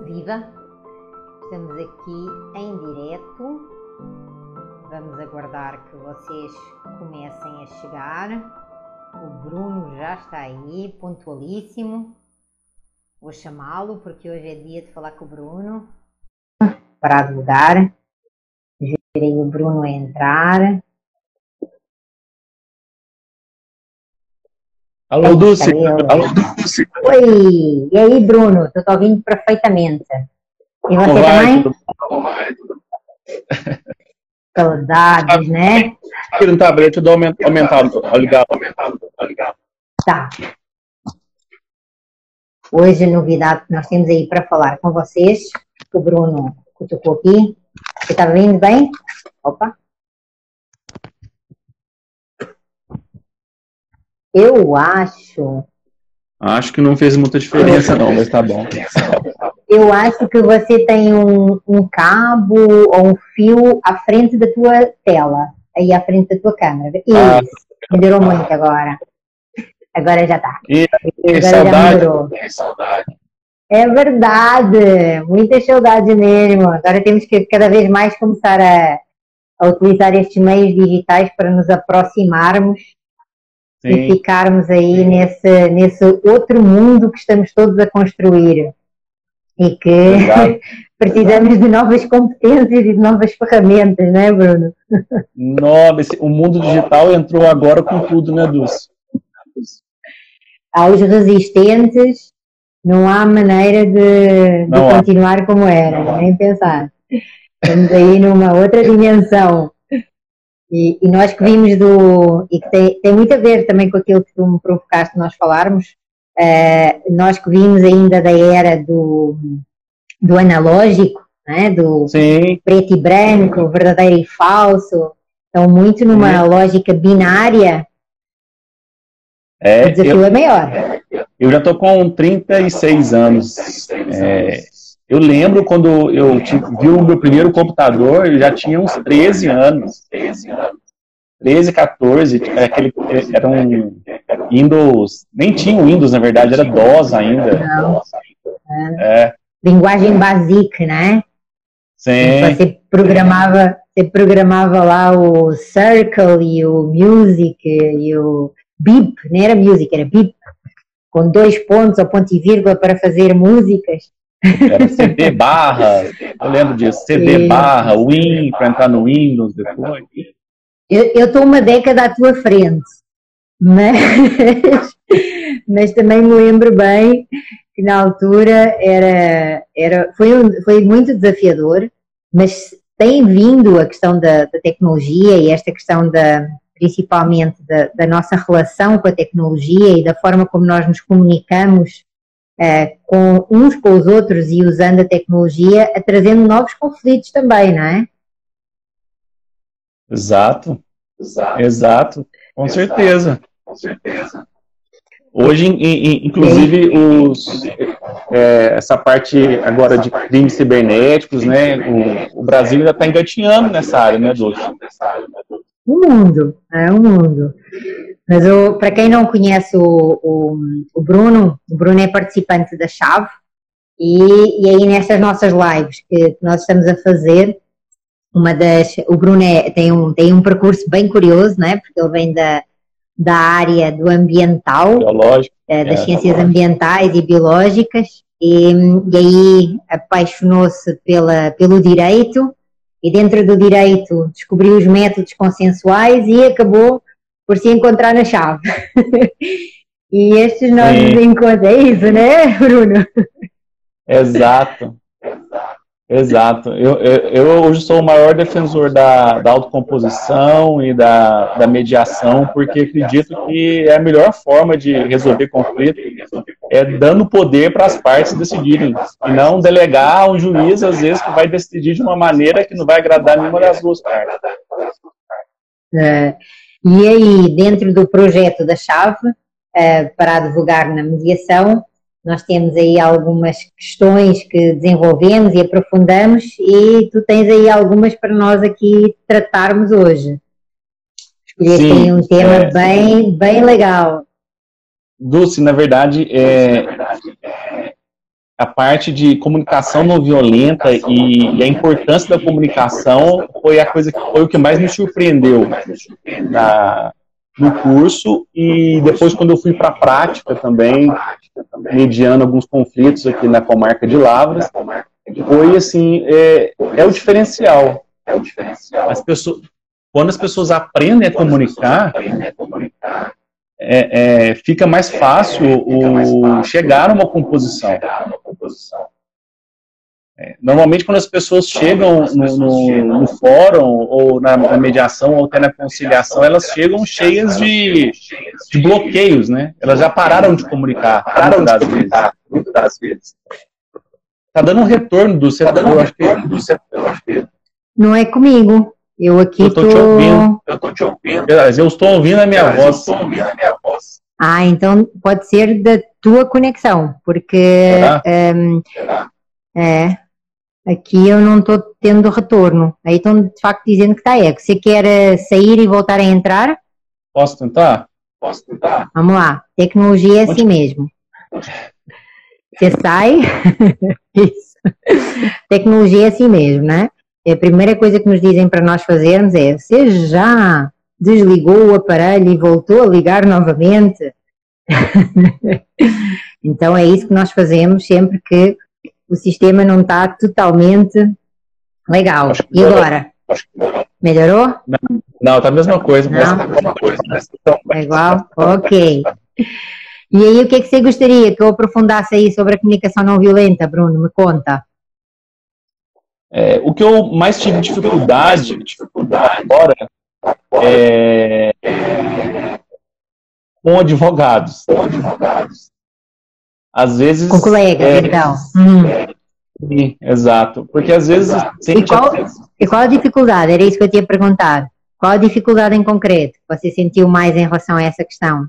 Viva! Estamos aqui em direto. Vamos aguardar que vocês comecem a chegar. O Bruno já está aí, pontualíssimo. Vou chamá-lo porque hoje é dia de falar com o Bruno. Para divulgar. Verei o Bruno a entrar. Alô, Aí Dulce. Alô, Dulce. Oi! E aí, Bruno? Estou te ouvindo perfeitamente. E você Como vai? também? Tudo bom? Saudades, né? Aqui no tablet, eu dou aument- aumentado, ó, ligado, aumentado, ó, ligado. Tá. Hoje a novidade que nós temos aí para falar com vocês, que o Bruno cutucou aqui. Você está vendo bem? Opa. Eu acho, Acho que não fez muita diferença, não, mas tá bom. eu acho que você tem um, um cabo ou um fio à frente da tua tela, aí à frente da tua câmera. Ah. Isso, melhorou muito agora. Agora já está. E, Agora já saudade. É saudade. É verdade, muita saudade mesmo. Agora temos que cada vez mais começar a, a utilizar estes meios digitais para nos aproximarmos e Sim, ficarmos aí nesse, nesse outro mundo que estamos todos a construir. E que Exato. precisamos de novas competências e de novas ferramentas, não é, Bruno? Nossa, esse- o mundo digital entrou agora com tudo, né, Dulce? Aos resistentes, não há maneira de, de Não continuar como era, nem pensar. Estamos aí numa outra dimensão. E, e nós que vimos do. e que tem, tem muito a ver também com aquilo que tu me provocaste nós falarmos, eh, nós que vimos ainda da era do, do analógico, né, do Sim, preto e branco, verdadeiro e falso, estão muito numa lógica binária, o é, desafio eu, é maior. eu já tô com 36 anos. É, eu lembro quando eu vi o meu primeiro computador, eu já tinha uns 13 anos. 13, 14, era aquele, era um Windows, nem tinha Windows na verdade, era DOS ainda. Não. É, linguagem basic, né? sim, Você programava, você programava lá o Circle e o Music e o Beep, não era Music, era Beep, com dois pontos ou ponto e vírgula para fazer músicas. Era CD barra, eu lembro disso, CD Sim. barra, Win, para entrar no Windows depois. Eu estou uma década à tua frente, mas, mas também me lembro bem que na altura era, era foi, um- foi muito desafiador, mas tem vindo a questão da, da tecnologia e esta questão da principalmente da, da nossa relação com a tecnologia e da forma como nós nos comunicamos eh, com uns com os outros e usando a tecnologia, a trazendo novos conflitos também, não é? Exato, exato, com certeza. Hoje, in- in- inclusive, os, é, essa parte agora de crimes cibernéticos, né? O, o Brasil ainda está engatinhando nessa área, né, Dulce? O mundo, é o mundo. Mas para quem não conhece o, o, o Bruno, o Bruno é participante da Chave e, e aí nestas nossas lives que nós estamos a fazer, uma das, o Bruno é- tem, um, tem um percurso bem curioso, né? porque ele vem da, da área do ambiental, eh, das É. ciências ambientais e biológicas, e, e aí apaixonou-se pelo direito, e dentro do direito descobriu os métodos consensuais e acabou por se encontrar na chave. e estes nossos Sim. encontros, é isso, né, Bruno? Exato. Exato. Eu, eu, eu hoje sou o maior defensor da, da autocomposição e da, da mediação, porque acredito que é a melhor forma de resolver conflito é dando poder para as partes decidirem, e não delegar a um juiz, às vezes, que vai decidir de uma maneira que não vai agradar nenhuma das duas partes. Eh, e aí, dentro do projeto da chave, eh, para advogar na mediação, nós temos aí algumas questões que desenvolvemos e aprofundamos e tu tens aí algumas para nós aqui tratarmos hoje. Escolheste aí um tema é. bem, bem legal. Dulce, na verdade, é, a parte de comunicação não violenta e, e, a importância da comunicação foi a coisa que foi o que mais me surpreendeu na, no curso e depois quando eu fui para a prática também, mediando alguns conflitos aqui na comarca de Lavras, foi assim, é, é o diferencial. As pessoas, quando as pessoas aprendem a comunicar, é, é, fica mais fácil o chegar a uma composição. É, normalmente, quando as pessoas chegam no, no, no fórum, ou na, na, mediação, ou até na conciliação, elas chegam cheias de, de bloqueios, né? Elas já pararam de comunicar, pararam das vezes. das vezes. Tá dando um retorno do setor, eu acho que... Não é comigo. Eu aqui eu tô, tô... te ouvindo. Eu tô te ouvindo. Eu estou ouvindo a minha eu voz. Estou ouvindo a minha voz. Ah, então pode ser da tua conexão, porque um, é, aqui eu não estou tendo retorno. Aí estão de facto dizendo que está eco. Você quer eh, sair e voltar a entrar? Posso tentar? Posso tentar. Vamos lá. Tecnologia é assim Onde... mesmo. Você sai. Isso. Tecnologia é assim mesmo, né? a primeira coisa que nos dizem para nós fazermos é: você já desligou o aparelho e voltou a ligar novamente? então é isso que nós fazemos sempre que o sistema não está totalmente legal. E agora? Melhorou? Não, está a mesma coisa. Não. Coisa, é igual? Ok. E aí, o que é que você gostaria que eu aprofundasse aí sobre a comunicação não violenta, Bruno? Me conta. É, o que eu mais tive dificuldade, dificuldade agora é com advogados. Com advogados. Às vezes. Com colegas, é, então. Hum. Sim, exato. Porque às vezes. E qual, e qual a dificuldade? Era isso que eu tinha perguntado. Qual a dificuldade em concreto que você sentiu mais em relação a essa questão?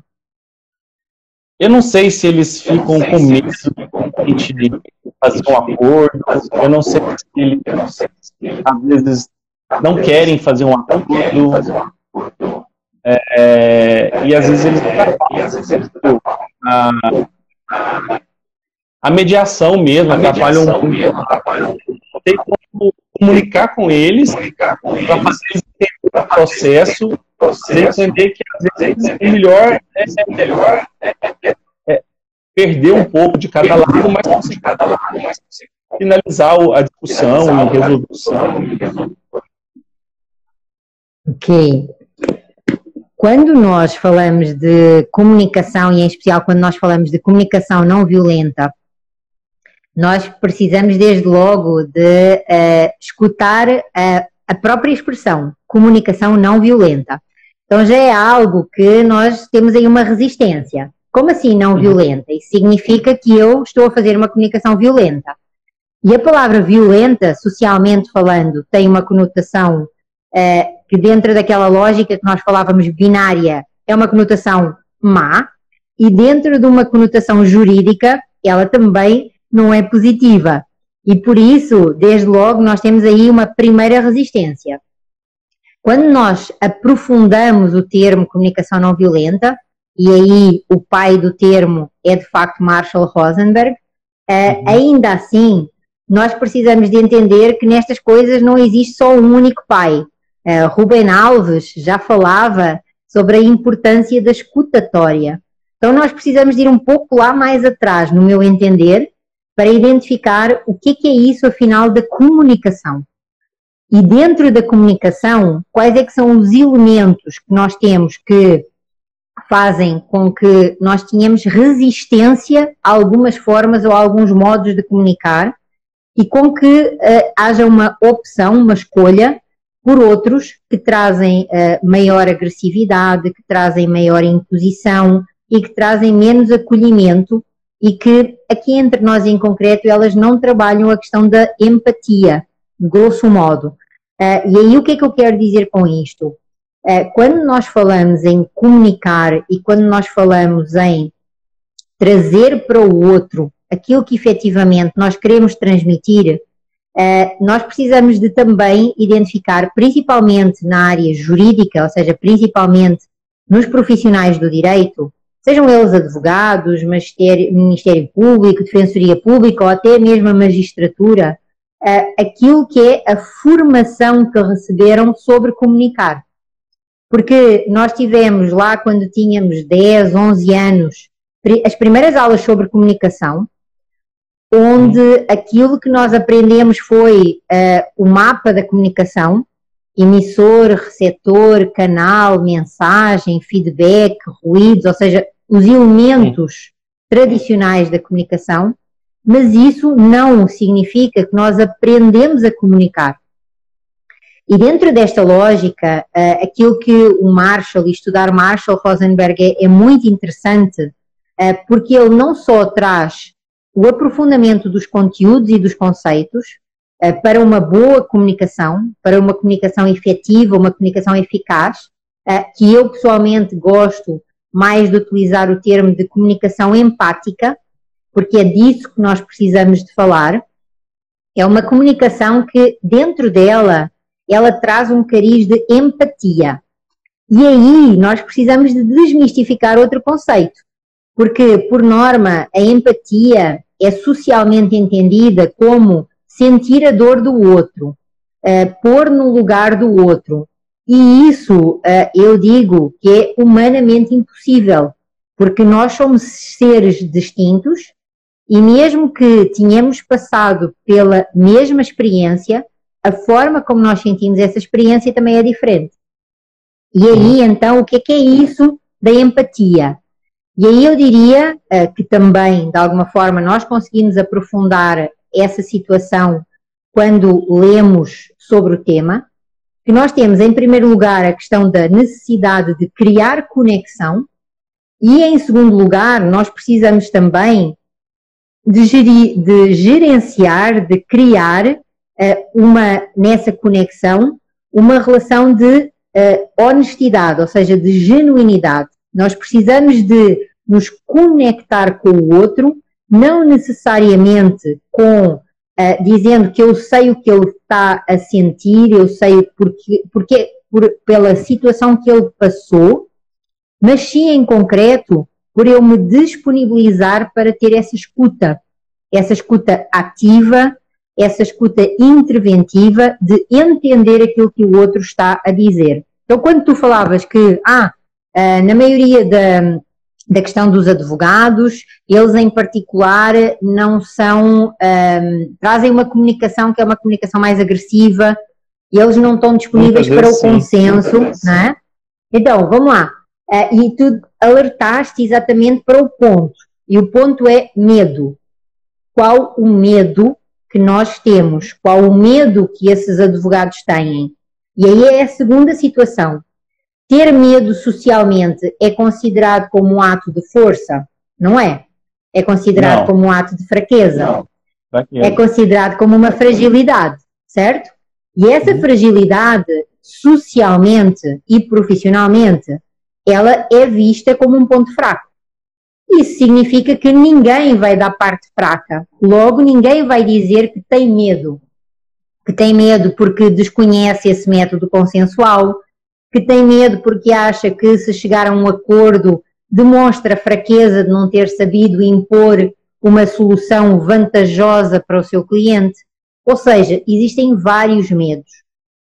Eu não sei se eles ficam com medo de fazer um acordo, eu não sei se eles, às vezes, não querem fazer um acordo, é, e às vezes eles a, a mediação mesmo atrapalha um. Tem como comunicar com eles para fazer eles entenderem o processo, processo. entender que às vezes o melhor é, é, é, perder um pouco de cada lado, mas conseguir finalizar a discussão e resolução. Ok. Quando nós falamos de comunicação, e em especial quando nós falamos de comunicação não violenta, nós precisamos desde logo de uh, escutar uh, a própria expressão, comunicação não violenta. Então já é algo que nós temos aí uma resistência. Como assim não uhum. violenta? Isso significa que eu estou a fazer uma comunicação violenta. E a palavra violenta, socialmente falando, tem uma conotação uh, que dentro daquela lógica que nós falávamos binária, é uma conotação má, e dentro de uma conotação jurídica, ela também não é positiva. E por isso, desde logo, nós temos aí uma primeira resistência. Quando nós aprofundamos o termo comunicação não violenta, e aí o pai do termo é de facto Marshall Rosenberg, eh, uhum. ainda assim, nós precisamos de entender que nestas coisas não existe só um único pai. Uh, Alves já falava sobre a importância da escutatória. Então nós precisamos de ir um pouco lá mais atrás, no meu entender, para identificar o que, que é isso, afinal, da comunicação. E dentro da comunicação, quais é que são os elementos que nós temos que fazem com que nós tenhamos resistência a algumas formas ou a alguns modos de comunicar e com que uh, haja uma opção, uma escolha por outros que trazem uh, maior agressividade, que trazem maior imposição e que trazem menos acolhimento e que aqui entre nós em concreto elas não trabalham a questão da empatia, grosso modo. Uh, e aí o que é que eu quero dizer com isto? Uh, quando nós falamos em comunicar e quando nós falamos em trazer para o outro aquilo que efetivamente nós queremos transmitir, nós precisamos de também identificar, principalmente na área jurídica, ou seja, principalmente nos profissionais do direito, sejam eles advogados, Ministério Público, Defensoria Pública ou até mesmo a magistratura, uh, aquilo que é a formação que receberam sobre comunicar. Porque nós tivemos lá, quando tínhamos 10, 11 anos, as primeiras aulas sobre comunicação, onde aquilo que nós aprendemos foi uh, o mapa da comunicação, emissor, receptor, canal, mensagem, feedback, ruídos, ou seja, os elementos tradicionais da comunicação, mas isso não significa que nós aprendemos a comunicar. E dentro desta lógica, uh, aquilo que o Marshall, e estudar Marshall Rosenberg é, é muito interessante, uh, porque ele não só traz o aprofundamento dos conteúdos e dos conceitos uh, para uma boa comunicação, para uma comunicação efetiva, uma comunicação eficaz, que eu pessoalmente gosto mais de utilizar o termo de comunicação empática, porque é disso que nós precisamos de falar. É uma comunicação que dentro dela ela traz um cariz de empatia. E aí nós precisamos de desmistificar outro conceito, porque por norma a empatia é socialmente entendida como sentir a dor do outro, uh, pôr no lugar do outro. E isso uh, eu digo que é humanamente impossível, porque nós somos seres distintos e mesmo que tenhamos passado pela mesma experiência, a forma como nós sentimos essa experiência também é diferente. E aí, então, o que é, que é isso da empatia? E aí eu diria uh, que também, de alguma forma, nós conseguimos aprofundar essa situação quando lemos sobre o tema, que nós temos, em primeiro lugar, a questão da necessidade de criar conexão, e em segundo lugar, nós precisamos também de, gerir, de gerenciar, de criar uma, nessa conexão, uma relação de uh, honestidade, ou seja, de genuinidade. Nós precisamos de nos conectar com o outro, não necessariamente com uh, dizendo que eu sei o que ele está a sentir, eu sei porque, porque por, pela situação que ele passou, mas sim em concreto por eu me disponibilizar para ter essa escuta, essa escuta ativa, essa escuta interventiva de entender aquilo que o outro está a dizer. Então, quando tu falavas que, ah, na maioria da, da questão dos advogados, eles em particular não são, um, ah, trazem uma comunicação que é uma comunicação mais agressiva, e eles não estão disponíveis para o consenso, não é? Então, vamos lá. Uh, e tu alertaste exatamente para o ponto. E o ponto é medo. Qual o medo que nós temos, qual o medo que esses advogados têm. E aí é a segunda situação. Ter medo socialmente é considerado como um ato de força? Não é. É considerado Não. como um ato de fraqueza. Não. É considerado como uma fragilidade, certo? E essa uhum. fragilidade, socialmente e profissionalmente, ela é vista como um ponto fraco. Isso significa que ninguém vai dar parte fraca. Logo, ninguém vai dizer que tem medo. Que tem medo porque desconhece esse método consensual, que tem medo porque acha que se chegar a um acordo demonstra fraqueza de não ter sabido impor uma solução vantajosa para o seu cliente. Ou seja, existem vários medos.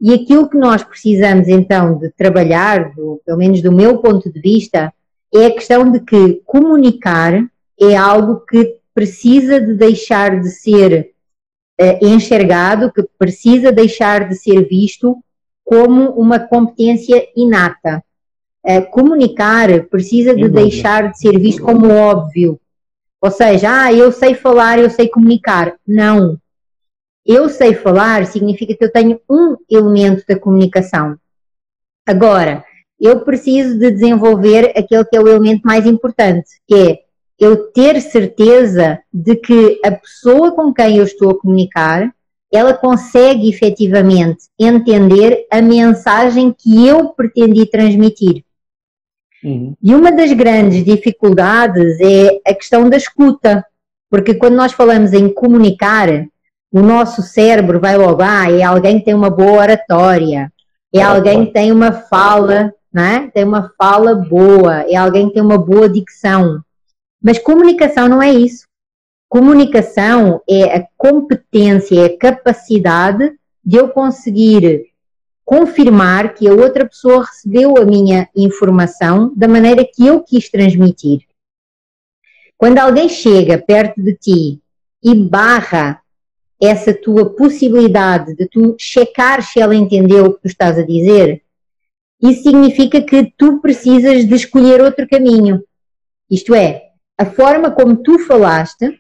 E aquilo que nós precisamos então de trabalhar, do, pelo menos do meu ponto de vista, é a questão de que comunicar é algo que precisa de deixar de ser uh, enxergado, que precisa deixar de ser visto como uma competência inata. Uh, comunicar precisa de deixar de ser visto como óbvio. Ou seja, ah, eu sei falar, eu sei comunicar. Não. Eu sei falar significa que eu tenho um elemento da comunicação. Agora, eu preciso de desenvolver aquele que é o elemento mais importante, que é eu ter certeza de que a pessoa com quem eu estou a comunicar, ela consegue efetivamente entender a mensagem que eu pretendi transmitir. Uhum. E uma das grandes dificuldades é a questão da escuta, porque quando nós falamos em comunicar, o nosso cérebro vai logo, ah, é alguém que tem uma boa oratória, é alguém que tem uma fala não é? Tem uma fala boa, é alguém que tem uma boa dicção. Mas comunicação não é isso. Comunicação é a competência, é a capacidade de eu conseguir confirmar que a outra pessoa recebeu a minha informação da maneira que eu quis transmitir. Quando alguém chega perto de ti e barra essa tua possibilidade de tu checar se ela entendeu o que tu estás a dizer, isso significa que tu precisas de escolher outro caminho. Isto é, a forma como tu falaste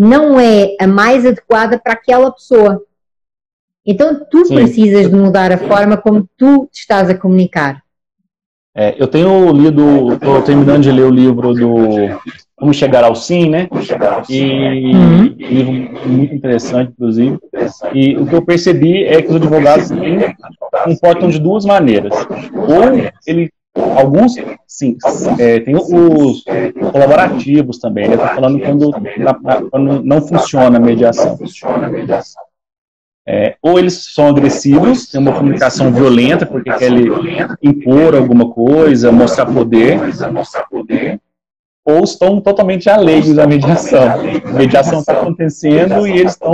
não é a mais adequada para aquela pessoa. Então tu Sim. precisas de mudar a forma como tu estás a comunicar. É, eu tenho lido, estou terminando de ler o livro do Como Chegar ao Sim, né? E uhum. um livro muito interessante, inclusive. E o que eu percebi é que os advogados se comportam de duas maneiras. Ou ele Alguns, sim, é, tem os colaborativos também. Ele está falando quando, quando não funciona a mediação. É, ou eles são agressivos, têm uma comunicação violenta porque querem impor alguma coisa, mostrar poder, ou estão totalmente alheios à mediação. A mediação está acontecendo e eles estão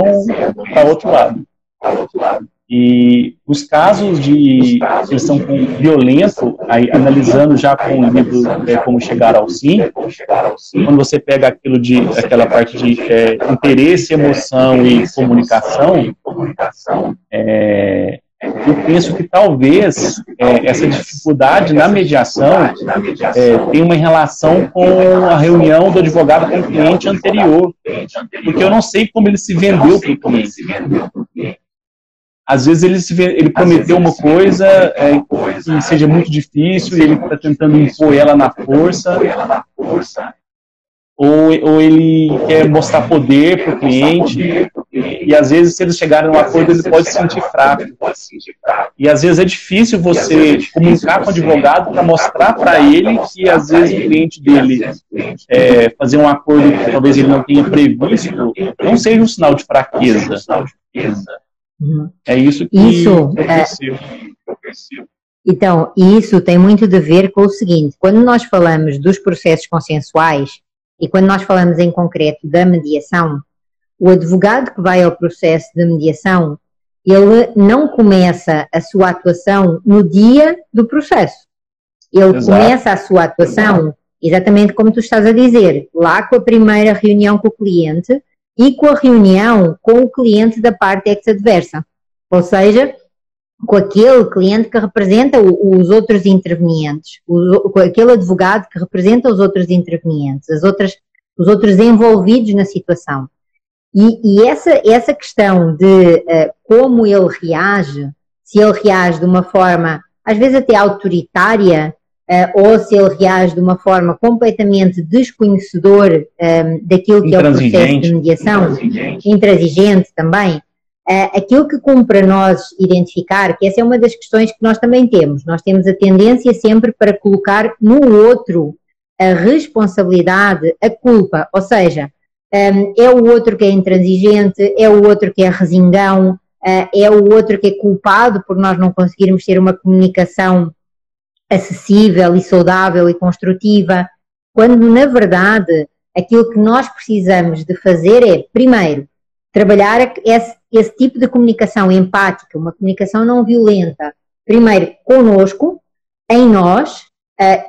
para outro lado. E os casos de eles são com violento, aí, analisando já com o livro é, Como Chegar ao Sim, quando você pega aquilo de, aquela parte de é, interesse, emoção e comunicação, é, eu penso que talvez é, essa dificuldade na mediação é, tenha uma relação com a reunião do advogado com o cliente anterior, porque eu não sei como ele se vendeu para o cliente às vezes ele, vê, ele prometeu uma coisa é, que seja muito difícil e ele está tentando impor ela na força, ou, ou ele quer mostrar poder para o cliente, e às vezes se eles chegarem a um acordo ele pode se sentir fraco. E às vezes é difícil você comunicar com o advogado para mostrar para ele que às vezes o cliente dele é, fazer um acordo que talvez ele não tenha previsto não seja um sinal de fraqueza. Uhum. É isso que isso, aconteceu. É... Então, isso tem muito a ver com o seguinte: quando nós falamos dos processos consensuais e quando nós falamos em concreto da mediação, o advogado que vai ao processo de mediação, ele não começa a sua atuação no dia do processo. Ele Exato. começa a sua atuação exatamente como tu estás a dizer, lá com a primeira reunião com o cliente, e com a reunião com o cliente da parte ex-adversa, ou seja, com aquele cliente que representa os outros intervenientes, com aquele advogado que representa os outros intervenientes, as outras, os outros envolvidos na situação. E, e essa, essa questão de uh, como ele reage, se ele reage de uma forma, às vezes até autoritária, ou se ele reage de uma forma completamente desconhecedor ehm, daquilo que é o processo de mediação, intransigente, intransigente também, uh, aquilo que cumpre a nós identificar, que essa é uma das questões que nós também temos, nós temos a tendência sempre para colocar no outro a responsabilidade, a culpa, ou seja, ehm, é o outro que é intransigente, é o outro que é resingão, uh, é o outro que é culpado por nós não conseguirmos ter uma comunicação acessível e saudável e construtiva, quando na verdade aquilo que nós precisamos de fazer é, primeiro, trabalhar esse, esse tipo de comunicação empática, uma comunicação não violenta, primeiro conosco, em nós,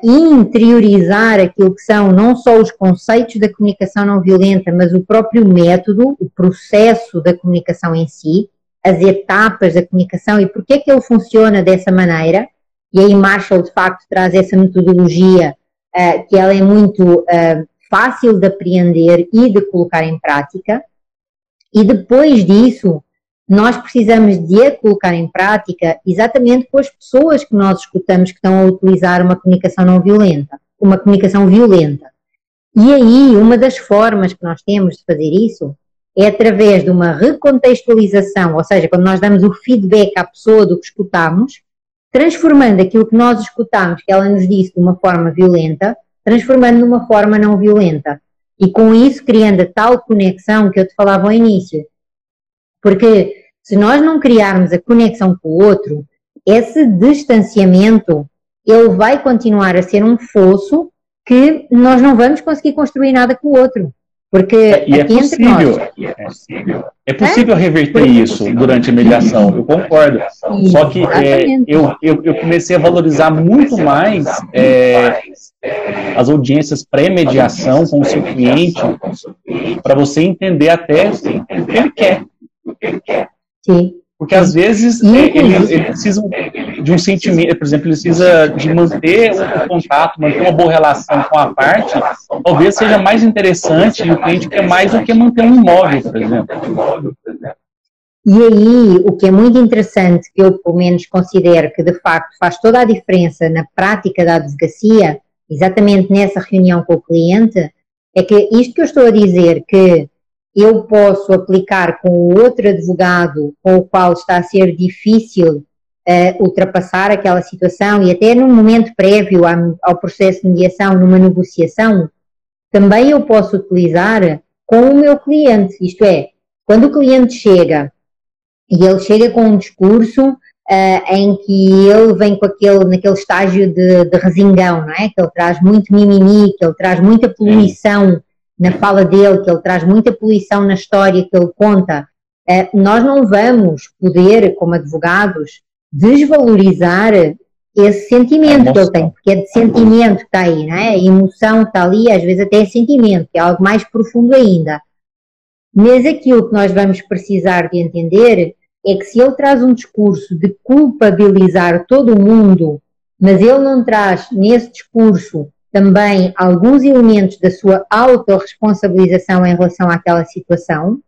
interiorizar aquilo que são não só os conceitos da comunicação não violenta, mas o próprio método, o processo da comunicação em si, as etapas da comunicação e porque é que ele funciona dessa maneira, e aí Marshall de facto traz essa metodologia uh, que ela é muito uh, fácil de apreender e de colocar em prática. E depois disso, nós precisamos de a colocar em prática exatamente com as pessoas que nós escutamos que estão a utilizar uma comunicação não violenta, uma comunicação violenta. E aí, uma das formas que nós temos de fazer isso é através de uma recontextualização, ou seja, quando nós damos o feedback à pessoa do que escutamos, transformando aquilo que nós escutamos, que ela nos disse de uma forma violenta, transformando numa forma não violenta. E com isso criando a tal conexão que eu te falava ao início. Porque se nós não criarmos a conexão com o outro, esse distanciamento, ele vai continuar a ser um fosso que nós não vamos conseguir construir nada com o outro. Porque é, e é possível, é, possível reverter isso durante a mediação, eu concordo. Só que é, eu, eu, eu, comecei a valorizar muito mais é, as audiências pré-mediação com o seu cliente para você entender até o que ele quer. Sim. Porque às vezes eles, eles, precisam de um sentimento, por exemplo, ele precisa de manter o contato, manter uma boa relação com a parte, talvez seja mais interessante e o cliente quer mais do que manter um imóvel, por exemplo. E aí, o que é muito interessante, que eu pelo menos considero que de facto faz toda a diferença na prática da advocacia, exatamente nessa reunião com o cliente, é que isto que eu estou a dizer, que eu posso aplicar com o outro advogado com o qual está a ser difícil uh, ultrapassar aquela situação e até num momento prévio ao processo de mediação, numa negociação, também eu posso utilizar com o meu cliente. Isto é, quando o cliente chega e ele chega com um discurso uh, em que ele vem com aquele, naquele estágio de, de resingão, não é? Que ele traz muito mimimi, que ele traz muita poluição na fala dele, que ele traz muita poluição na história que ele conta, uh, nós não vamos poder, como advogados, desvalorizar esse sentimento que ele tem, porque é de sentimento que está aí, não é? A emoção está ali, às vezes até é sentimento, que é algo mais profundo ainda. Mas aquilo que nós vamos precisar de entender é que se ele traz um discurso de culpabilizar todo o mundo, mas ele não traz nesse discurso também alguns elementos da sua autorresponsabilização em relação àquela situação,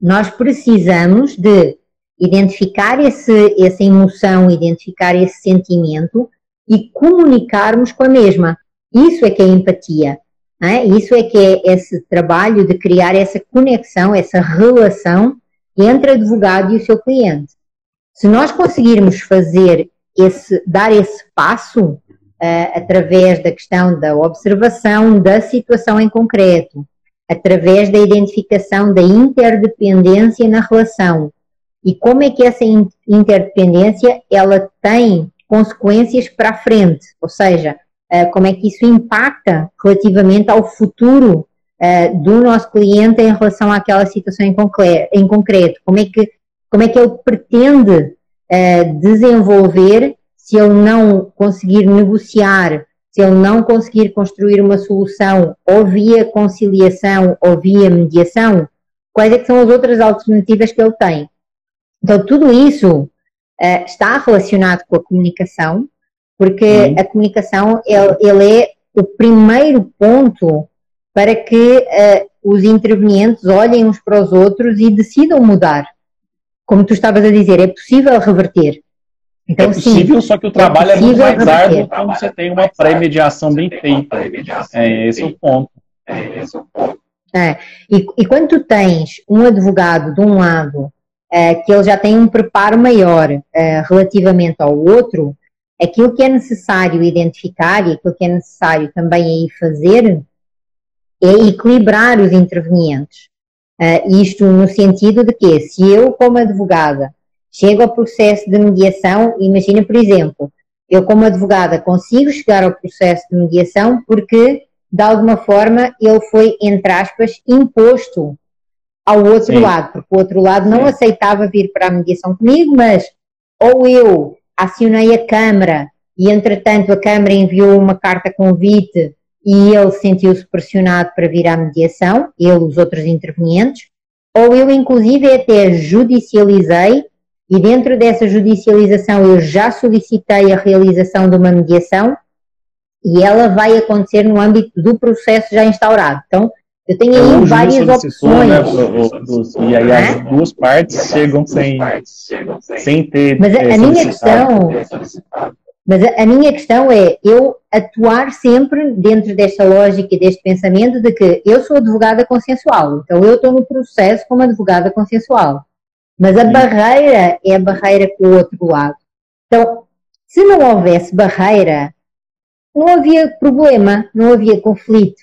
nós precisamos de identificar esse, essa emoção, identificar esse sentimento e comunicarmos com a mesma. Isso é que é empatia. É? Isso é que é esse trabalho de criar essa conexão, essa relação entre advogado e o seu cliente. Se nós conseguirmos fazer esse, dar esse passo através da questão da observação da situação em concreto, através da identificação da interdependência na relação. E como é que essa interdependência ela tem consequências para a frente, ou seja, uh, como é que isso impacta relativamente ao futuro uh, do nosso cliente em relação àquela situação em, concreto, como é que, como é que ele pretende desenvolver se ele não conseguir negociar, se ele não conseguir construir uma solução ou via conciliação ou via mediação, quais é que são as outras alternativas que ele tem. Então, tudo isso uh, está relacionado com a comunicação, porque uhum. a comunicação ele, ele, é o primeiro ponto para que uh, os intervenientes olhem uns para os outros e decidam mudar. Como tu estavas a dizer, é possível reverter. Então, é possível, sim, só que o trabalho é, é muito mais árduo quando você tem uma pré-mediação bem feita. É esse o ponto. É. E, e, quando tu tens um advogado de um lado é, que ele já tem um preparo maior é, relativamente ao outro, aquilo que é necessário identificar e aquilo que é necessário também aí fazer é equilibrar os intervenientes. Uh, isto no sentido de que, se eu, como advogada, chego ao processo de mediação, imagina, por exemplo, eu, como advogada, consigo chegar ao processo de mediação porque, de alguma forma, ele foi, entre aspas, imposto ao outro Sim. lado, porque o outro lado não Sim. aceitava vir para a mediação comigo, mas ou eu acionei a Câmara e, entretanto, a Câmara enviou uma carta convite e ele sentiu-se pressionado para vir à mediação, ele e os outros intervenientes, ou eu inclusive até judicializei e dentro dessa judicialização eu já solicitei a realização de uma mediação e ela vai acontecer no âmbito do processo já instaurado. Então, eu tenho aí várias né, opções. Né, e aí as duas partes chegam sem, sem ter. Mas a, a minha questão mas a, a, minha questão é eu atuar sempre dentro desta lógica e deste pensamento de que eu sou advogada consensual, então eu estou no processo como advogada consensual. Mas a barreira é a barreira com o outro lado. Então, se não houvesse barreira, não havia problema, não havia conflito.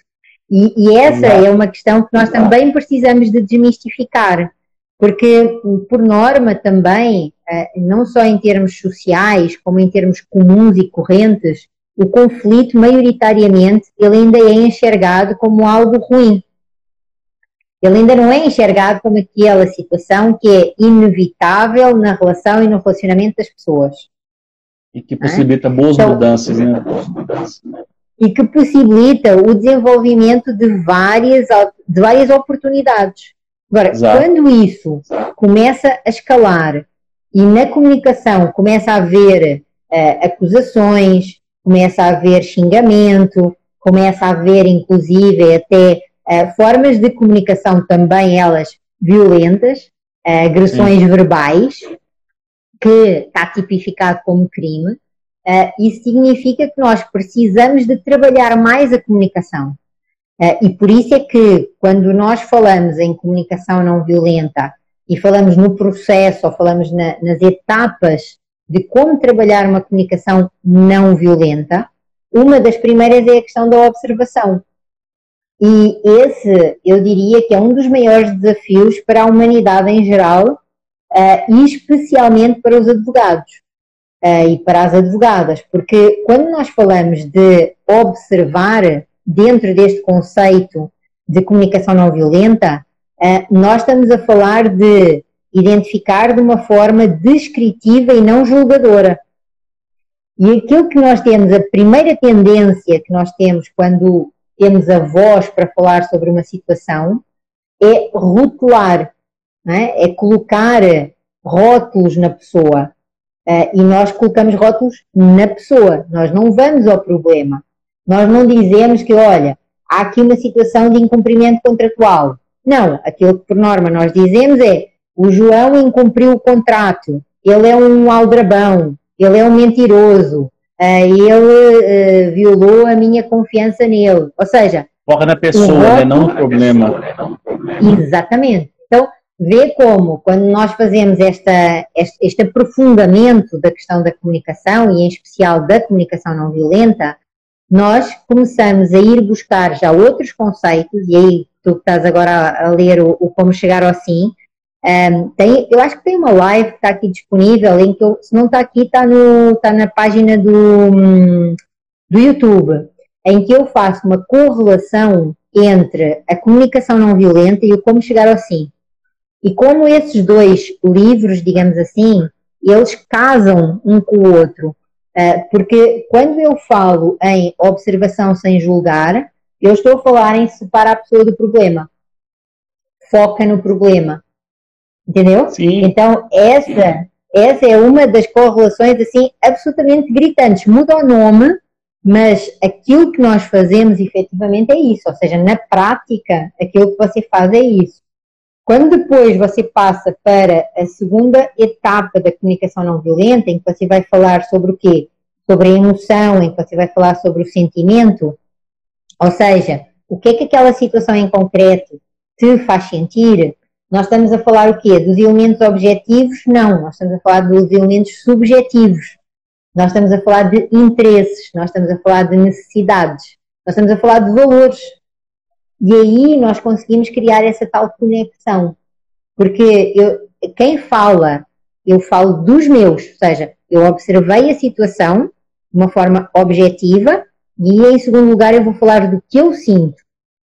E, e essa é uma questão que nós também precisamos de desmistificar. Porque, por norma, também, eh, não só em termos sociais, como em termos comuns e correntes, o conflito, maioritariamente, ele ainda é enxergado como algo ruim. Ele ainda não é enxergado como aquela situação que é inevitável na relação e no relacionamento das pessoas. E que possibilita é? boas então, mudanças, né? E que possibilita o desenvolvimento de várias, de várias oportunidades. Agora, Exato. quando isso começa a escalar e na comunicação começa a haver uh, acusações, começa a haver xingamento, começa a haver, inclusive, até uh, formas de comunicação também elas violentas, uh, agressões Sim. verbais, que está tipificado como crime, uh, isso significa que nós precisamos de trabalhar mais a comunicação. e por isso é que, quando nós falamos em comunicação não violenta e falamos no processo ou falamos na, nas etapas de como trabalhar uma comunicação não violenta, uma das primeiras é a questão da observação. E esse, eu diria que é um dos maiores desafios para a humanidade em geral uh, e especialmente para os advogados uh, e para as advogadas, porque quando nós falamos de observar dentro deste conceito de comunicação não violenta, uh, nós estamos a falar de identificar de uma forma descritiva e não julgadora. E aquilo que nós temos, a primeira tendência que nós temos quando temos a voz para falar sobre uma situação é rotular, é? é? colocar rótulos na pessoa. Uh, e nós colocamos rótulos na pessoa, nós não vamos ao problema. Nós não dizemos que, olha, há aqui uma situação de incumprimento contratual. Não, aquilo que por norma nós dizemos é o João incumpriu o contrato, ele é um aldrabão, ele é um mentiroso, ele uh, violou a minha confiança nele. Ou seja, foca na pessoa, né, não no problema. Exatamente. Então, vê como, quando nós fazemos esta, este, este aprofundamento da questão da comunicação, e em especial da comunicação não violenta, nós começamos a ir buscar já outros conceitos, e aí tu estás agora a, a ler o, o Como Chegar ao Sim, um, tem, eu acho que tem uma live que está aqui disponível, em que eu, se não está aqui, está tá na página do, do YouTube, em que eu faço uma correlação entre a comunicação não violenta e o como chegar ao sim. E como esses dois livros, digamos assim, eles casam um com o outro. Uh, porque quando eu falo em observação sem julgar, eu estou a falar em separar a pessoa do problema. Foca no problema Entendeu? Sim. Então, essa, essa é uma das correlações assim absolutamente gritantes. Muda o nome, mas aquilo que nós fazemos efetivamente é isso. Ou seja, na prática, aquilo que você faz é isso. Quando depois você passa para a segunda etapa da comunicação não violenta, em que você vai falar sobre o quê? Sobre a emoção, em que você vai falar sobre o sentimento, ou seja, o que é que aquela situação em concreto te faz sentir, nós estamos a falar o quê? Dos elementos objetivos? Não, nós estamos a falar dos elementos subjetivos. Nós estamos a falar de interesses, nós estamos a falar de necessidades, nós estamos a falar de valores. E aí nós conseguimos criar essa tal conexão. Porque eu, quem fala, eu falo dos meus, ou seja, eu observei a situação de uma forma objetiva e em segundo lugar eu vou falar do que eu sinto.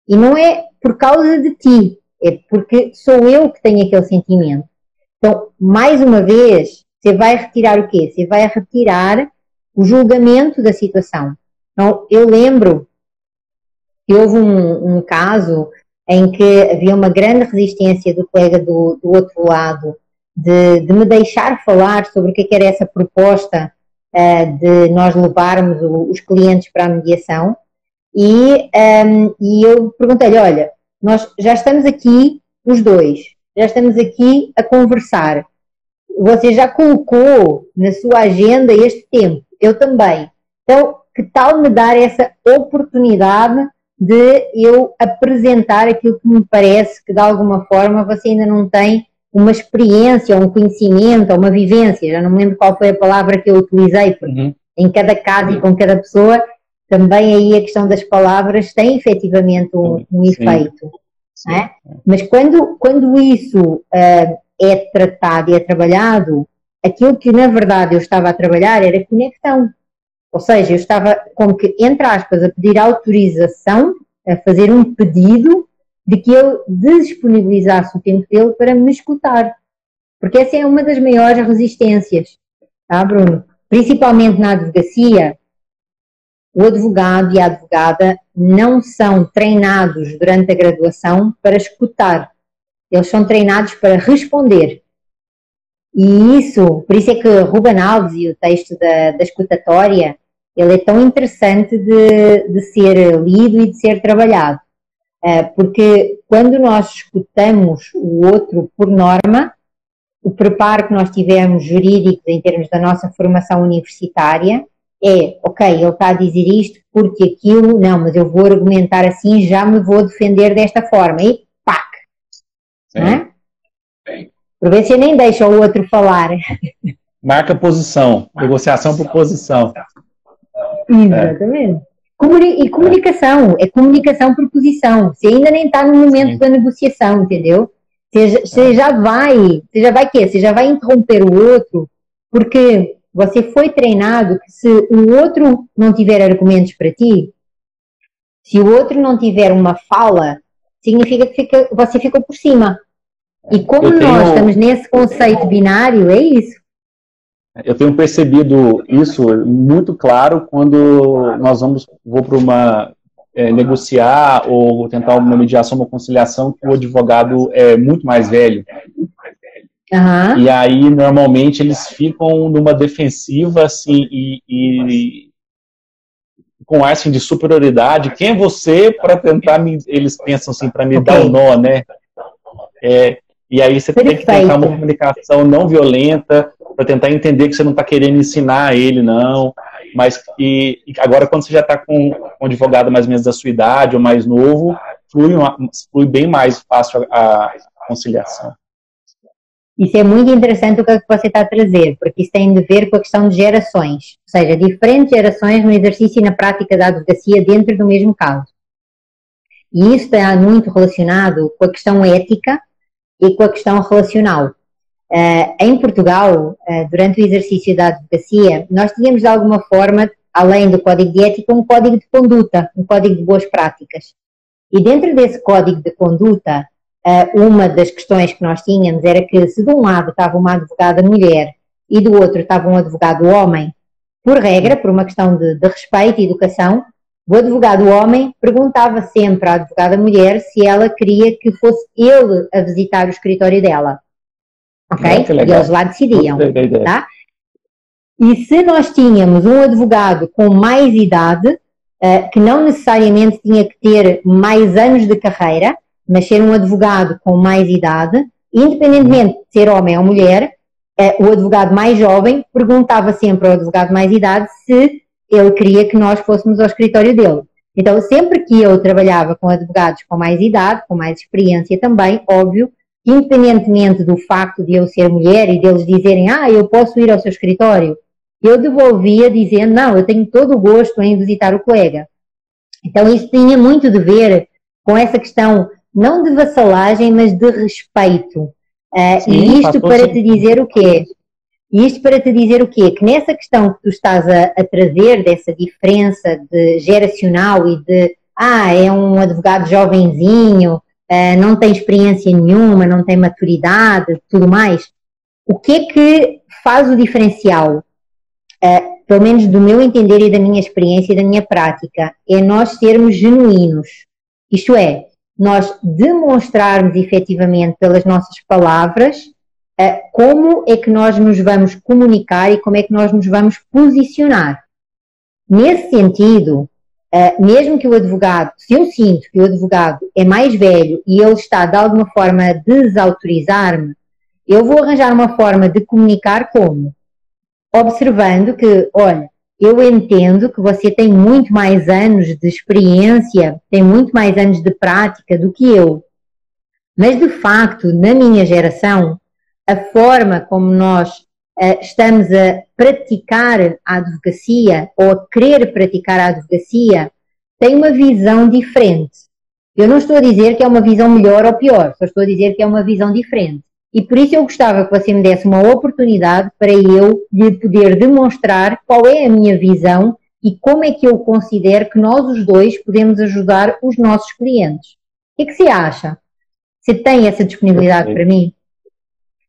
E não é por causa de ti, é porque sou eu que tenho aquele sentimento. Então, mais uma vez, você vai retirar o quê? Você vai retirar o julgamento da situação. Então, eu lembro que houve um, um caso em que havia uma grande resistência do colega do, do outro lado de, de, me deixar falar sobre o que, é era essa proposta uh, de nós levarmos o, os clientes para a mediação. E, um, ehm, e eu perguntei-lhe: olha, nós já estamos aqui, os dois, já estamos aqui a conversar. Você já colocou na sua agenda este tempo, eu também. Então, que tal me dar essa oportunidade de eu apresentar aquilo que me parece que de alguma forma você ainda não tem uma experiência, um conhecimento, uma vivência, já não me lembro qual foi a palavra que eu utilizei, porque uhum. em cada caso e com cada pessoa também aí a questão das palavras tem efetivamente um, um efeito. É? Mas quando, quando isso uh, é tratado e é trabalhado, aquilo que na verdade eu estava a trabalhar era conexão. Ou seja, eu estava como que, entre aspas, a pedir autorização, a fazer um pedido de que ele disponibilizasse o tempo dele para me escutar. Porque essa é uma das maiores resistências, tá, Bruno? Principalmente na advocacia, o advogado e a advogada não são treinados durante a graduação para escutar. Eles são treinados para responder. E isso, por isso é que Ruben Alves e o texto da, da escutatória, ele é tão interessante de, de ser lido e de ser trabalhado. Eh, porque quando nós escutamos o outro por norma, o preparo que nós tivemos jurídico em termos da nossa formação universitária é, ok, ele está a dizer isto porque aquilo, não, mas eu vou argumentar assim, já me vou defender desta forma. E pac! Sim. Não é? Sim. Por ver se nem deixa o outro falar. Marca posição, negociação por posição. Exatamente. É. Comuni e comunicação, é comunicação por posição. Você ainda nem está no momento Sim. da negociação, entendeu? Você, você já vai, você já vai quê? Você já vai interromper o outro, porque você foi treinado que se o outro não tiver argumentos para ti, se o outro não tiver uma fala, significa que fica, você ficou por cima. E como tenho, nós estamos nesse conceito binário, é isso. Eu tenho percebido isso muito claro quando nós vamos vou para uma é, negociar ou tentar uma mediação, uma conciliação que o advogado é muito mais velho. Uhum. E aí, normalmente, eles ficam numa defensiva, assim, e, e com ar assim, de superioridade. Quem é você para tentar me. Eles pensam assim, para me okay. dar o um nó, né? É, e aí você Perfeito. tem que tentar uma comunicação não violenta para tentar entender que você não está querendo ensinar ele, não. Mas e, e agora, quando você já está com, um advogado mais ou menos da sua idade ou mais novo, flui, uma, flui bem mais fácil a, a conciliação. Isso é muito interessante o que você está a trazer, porque isso tem a ver com a questão de gerações, ou seja, diferentes gerações no exercício e na prática da advocacia dentro do mesmo caso. E isso está muito relacionado com a questão ética e com a questão relacional. Uh, em Portugal, uh, durante o exercício da advocacia, nós tínhamos de alguma forma, além do código de ética, um código de conduta, um código de boas práticas. E dentro desse código de conduta, uma das questões que nós tínhamos era que se de um lado estava uma advogada mulher e do outro estava um advogado homem, por regra, por uma questão de, de respeito e educação, o advogado homem perguntava sempre à advogada mulher se ela queria que fosse ele a visitar o escritório dela. Ok? E eles lá decidiam. Tá? E se nós tínhamos um advogado com mais idade, uh, que não necessariamente tinha que ter mais anos de carreira, mas ser um advogado com mais idade, independentemente de ser homem ou mulher, uh, o advogado mais jovem perguntava sempre ao advogado mais idade se ele queria que nós fôssemos ao escritório dele. Então, sempre que eu trabalhava com advogados com mais idade, com mais experiência também, óbvio, independentemente do facto de eu ser mulher e deles dizerem, ah, eu posso ir ao seu escritório, eu devolvia dizendo, não, eu tenho todo o gosto em visitar o colega. Então, isso tinha muito de ver com essa questão, não de vassalagem, mas de respeito. Uh, Sim, e isto para te dizer o quê? Isto para te dizer o quê? Que nessa questão que tu estás a, a trazer, dessa diferença de geracional e de, ah, é um advogado jovenzinho, uh, não tem experiência nenhuma, não tem maturidade, tudo mais. O que é que faz o diferencial? Uh, pelo menos do meu entender e da minha experiência e da minha prática, é nós sermos genuínos. Isto é, nós demonstrarmos efetivamente pelas nossas palavras uh, como é que nós nos vamos comunicar e como é que nós nos vamos posicionar. Nesse sentido, Uh, mesmo que o advogado, se eu sinto que o advogado é mais velho e ele está de alguma forma a desautorizar-me, eu vou arranjar uma forma de comunicar como? Observando que, olha, eu entendo que você tem muito mais anos de experiência, tem muito mais anos de prática do que eu. Mas de facto, na minha geração, a forma como nós uh, estamos a praticar a advocacia ou a querer praticar a advocacia tem uma visão diferente. Eu não estou a dizer que é uma visão melhor ou pior, só estou a dizer que é uma visão diferente. E por isso eu gostava que você me desse uma oportunidade para eu lhe poder demonstrar qual é a minha visão e como é que eu considero que nós os dois podemos ajudar os nossos clientes. O que é que você acha? Você tem essa disponibilidade para mim?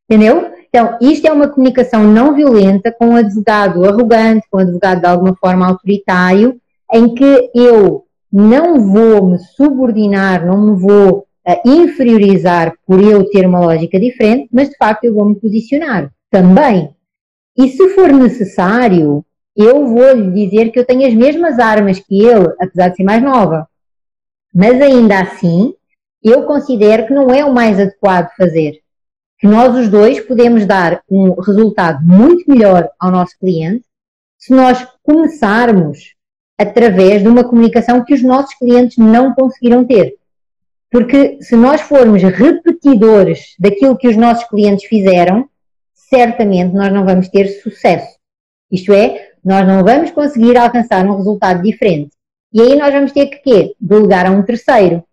Entendeu? Então, isto é uma comunicação não violenta com um advogado arrogante, com um advogado de alguma forma autoritário, em que eu não vou me subordinar, não me vou inferiorizar por eu ter uma lógica diferente, mas de facto eu vou me posicionar também. E se for necessário, eu vou lhe dizer que eu tenho as mesmas armas que ele, apesar de ser mais nova. Mas ainda assim, eu considero que não é o mais adequado fazer. Que nós os dois podemos dar um resultado muito melhor ao nosso cliente se nós começarmos através de uma comunicação que os nossos clientes não conseguiram ter. Porque se nós formos repetidores daquilo que os nossos clientes fizeram, certamente nós não vamos ter sucesso. Isto é, nós não vamos conseguir alcançar um resultado diferente. E aí nós vamos ter que quê? Delegar a um terceiro.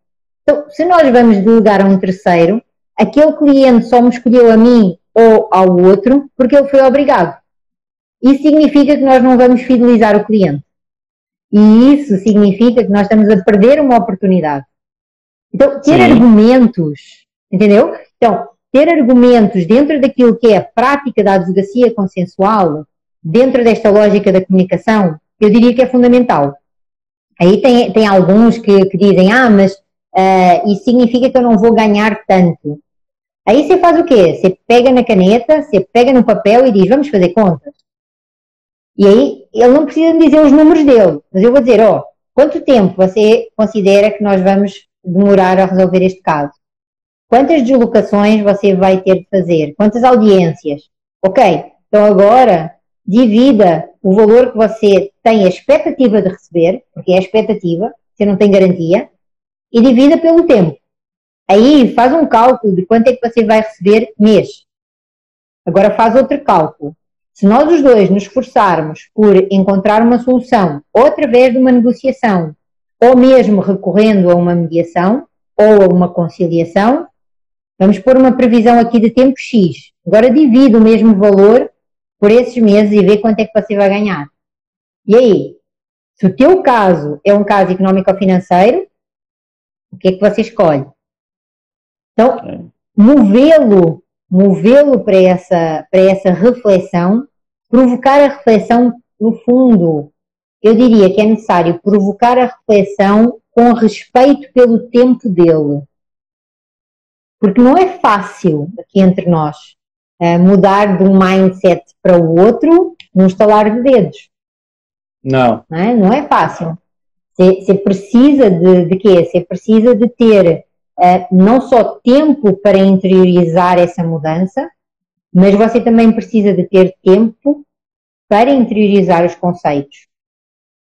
Então, se nós vamos delegar a um terceiro, aquele cliente só me escolheu a mim ou ao outro porque ele foi obrigado. Isso significa que nós não vamos fidelizar o cliente. E isso significa que nós estamos a perder uma oportunidade. Então, ter Sim. argumentos, entendeu? Então, ter argumentos dentro daquilo que é a prática da advocacia consensual, dentro desta lógica da comunicação, eu diria que é fundamental. Aí tem, tem alguns que, que dizem, ah, mas uh, isso significa que eu não vou ganhar tanto. Aí você faz o quê? Você pega na caneta, você pega no papel e diz, vamos fazer contas. E aí, ele não precisa me dizer os números dele, mas eu vou dizer, ó, oh, quanto tempo você considera que nós vamos demorar a resolver este caso? Quantas deslocações você vai ter de fazer? Quantas audiências? Ok, então agora divida o valor que você tem a expectativa de receber, porque é a expectativa, você não tem garantia, e divida pelo tempo. Aí faz um cálculo de quanto é que você vai receber mês. Agora faz outro cálculo. Se nós os dois nos esforçarmos por encontrar uma solução, ou através de uma negociação, ou mesmo recorrendo a uma mediação, ou a uma conciliação, vamos pôr uma previsão aqui de tempo X. Agora divide o mesmo valor por esses meses e vê quanto é que você vai ganhar. E aí? Se o teu caso é um caso económico-financeiro, o que é que você escolhe? Então, é. movê-lo movê-lo para essa, para essa reflexão, provocar a reflexão no fundo. Eu diria que é necessário provocar a reflexão com respeito pelo tempo dele. Porque não é fácil aqui entre nós eh, mudar de um mindset para o outro num estalar de dedos. Não. Não é, não é fácil. Você precisa de, de quê? Você precisa de ter uh, não só tempo para interiorizar essa mudança, mas você também precisa de ter tempo para interiorizar os conceitos.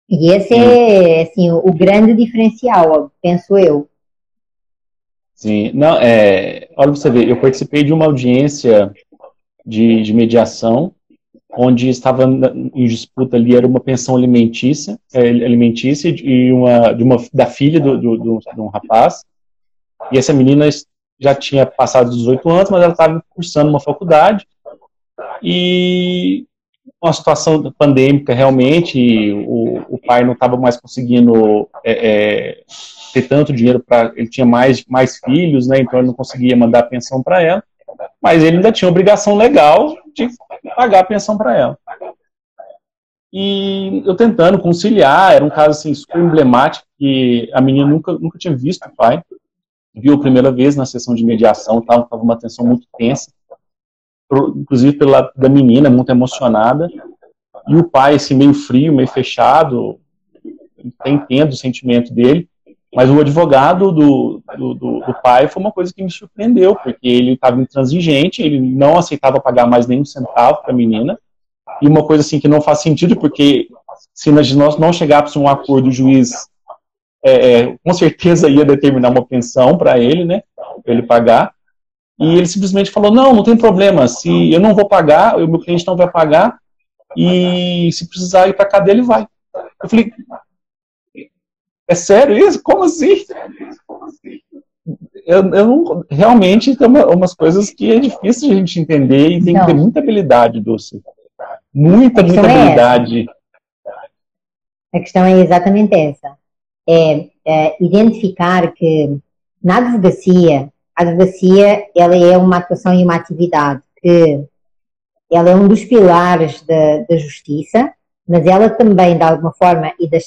E esse é assim, o grande diferencial, penso eu. Sim, não, é, olha você ver, eu participei de uma audiência de, de mediação, onde estava em disputa ali, era uma pensão alimentícia, é, alimentícia e uma, de uma, da filha do, do, do, de um rapaz, e essa menina já tinha passado dos 18 anos, mas ela estava cursando uma faculdade. E uma situação pandêmica realmente, o, o pai não estava mais conseguindo é, é, ter tanto dinheiro para. Ele tinha mais, mais filhos, né? Então ele não conseguia mandar pensão para ela. Mas ele ainda tinha obrigação legal de pagar a pensão para ela. E eu tentando conciliar, era um caso assim, super emblemático, que a menina nunca, nunca tinha visto o pai viu a primeira vez na sessão de mediação, estava uma tensão muito tensa, inclusive pela da menina, muito emocionada, e o pai, assim, meio frio, meio fechado, entendo o sentimento dele, mas o advogado do, do, do, do pai foi uma coisa que me surpreendeu, porque ele estava intransigente, ele não aceitava pagar mais nenhum centavo para a menina, e uma coisa assim que não faz sentido, porque se nós não chegássemos a um acordo, o juiz é, é, com certeza ia determinar uma pensão para ele, né, para ele pagar, e ele simplesmente falou, não, não tem problema, se eu não vou pagar, o meu cliente não vai pagar, e se precisar ir para cadeia, ele vai. Eu falei, é sério isso? Como assim? eu, eu não, realmente tem uma, umas coisas que é difícil a gente entender e tem não. que ter muita habilidade, Dulce. Muita, muita é habilidade. É a questão é exatamente essa. É, é, identificar que na advocacia, a advocacia ela é uma atuação e uma atividade que ela é um dos pilares da, da justiça, mas ela também, de alguma forma, e da,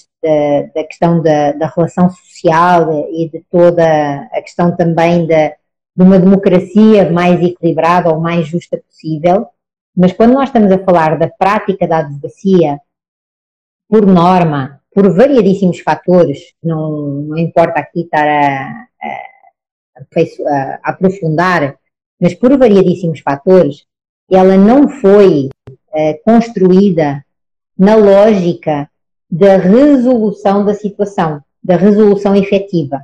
da questão da, da, relação social e de toda a questão também de, de uma democracia mais equilibrada ou mais justa possível, mas quando nós estamos a falar da prática da advocacia, por norma, por variadíssimos fatores, não, não importa aqui estar a, a aprofundar, mas por variadíssimos fatores, ela não foi é, construída na lógica da resolução da situação, da resolução efetiva.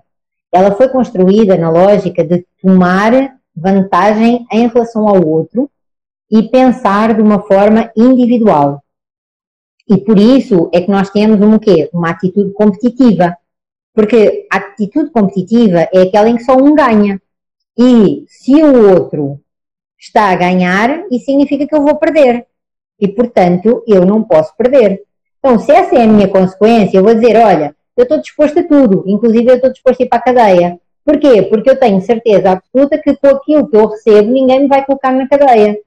Ela foi construída na lógica de tomar vantagem em relação ao outro e pensar de uma forma individual. E por isso é que nós temos uma, quê? uma atitude competitiva. Porque a atitude competitiva é aquela em que só um ganha. E se o outro está a ganhar, isso significa que eu vou perder. E, portanto, eu não posso perder. Então, se essa é a minha consequência, eu vou dizer, olha, eu estou disposto a tudo, inclusive eu estou disposto a ir para a cadeia. Porquê? Porque eu tenho certeza absoluta que com aquilo que eu recebo, ninguém me vai colocar na cadeia.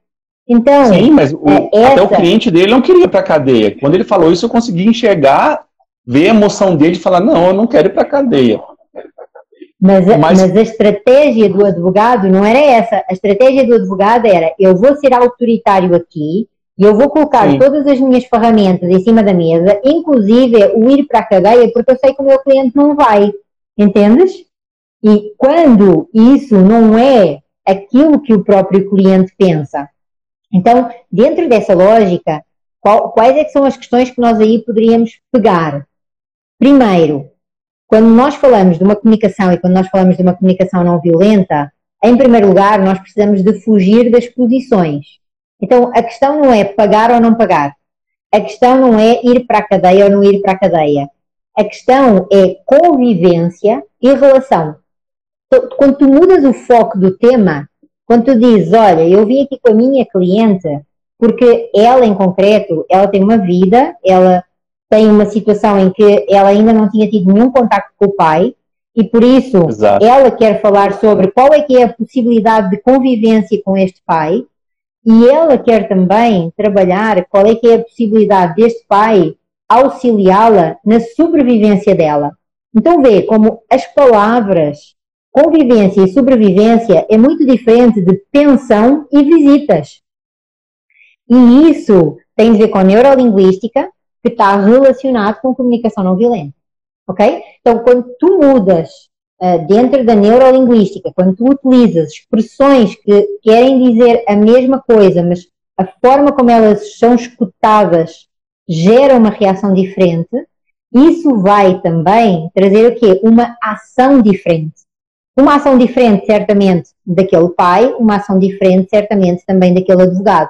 Então, Sim, mas o, é, essa... até o cliente dele não queria ir para a cadeia. Quando ele falou isso, eu consegui enxergar, ver a emoção dele e falar, não, eu não quero ir para a cadeia. Mas, mas... mas, a estratégia do advogado não era essa. A estratégia do advogado era: eu vou ser autoritário aqui e eu vou colocar Sim. todas as minhas ferramentas em cima da mesa, inclusive o ir para a cadeia, porque eu sei que o meu cliente não vai. Entendes? E quando isso não é aquilo que o próprio cliente pensa. Então, dentro dessa lógica, qual, quais é são as questões que nós aí poderíamos pegar? Primeiro, quando nós falamos de uma comunicação e quando nós falamos de uma comunicação não violenta, em primeiro lugar, nós precisamos de fugir das posições. Então, a questão não é pagar ou não pagar. A questão não é ir para a cadeia ou não ir para a cadeia. A questão é convivência e relação. Quando tu mudas o foco do tema, quando tu dizes, olha, eu vim aqui com a minha cliente porque ela em concreto, ela tem uma vida, ela tem uma situação em que ela ainda não tinha tido nenhum contato com o pai e por isso Exato. ela quer falar sobre qual é que é a possibilidade de convivência com este pai e ela quer também trabalhar qual é que é a possibilidade deste pai auxiliá-la na sobrevivência dela. Então vê como as palavras convivência e sobrevivência é muito diferente de pensão e visitas. E isso tem a ver com neurolinguística, que está relacionado com comunicação não violenta. Ok? Então, quando tu mudas uh, dentro da neurolinguística, quando tu utilizas expressões que querem dizer a mesma coisa, mas a forma como elas são escutadas gera uma reação diferente, isso vai também trazer o quê? Uma ação diferente. Uma ação diferente, certamente, daquele pai, uma ação diferente, certamente, também daquele advogado.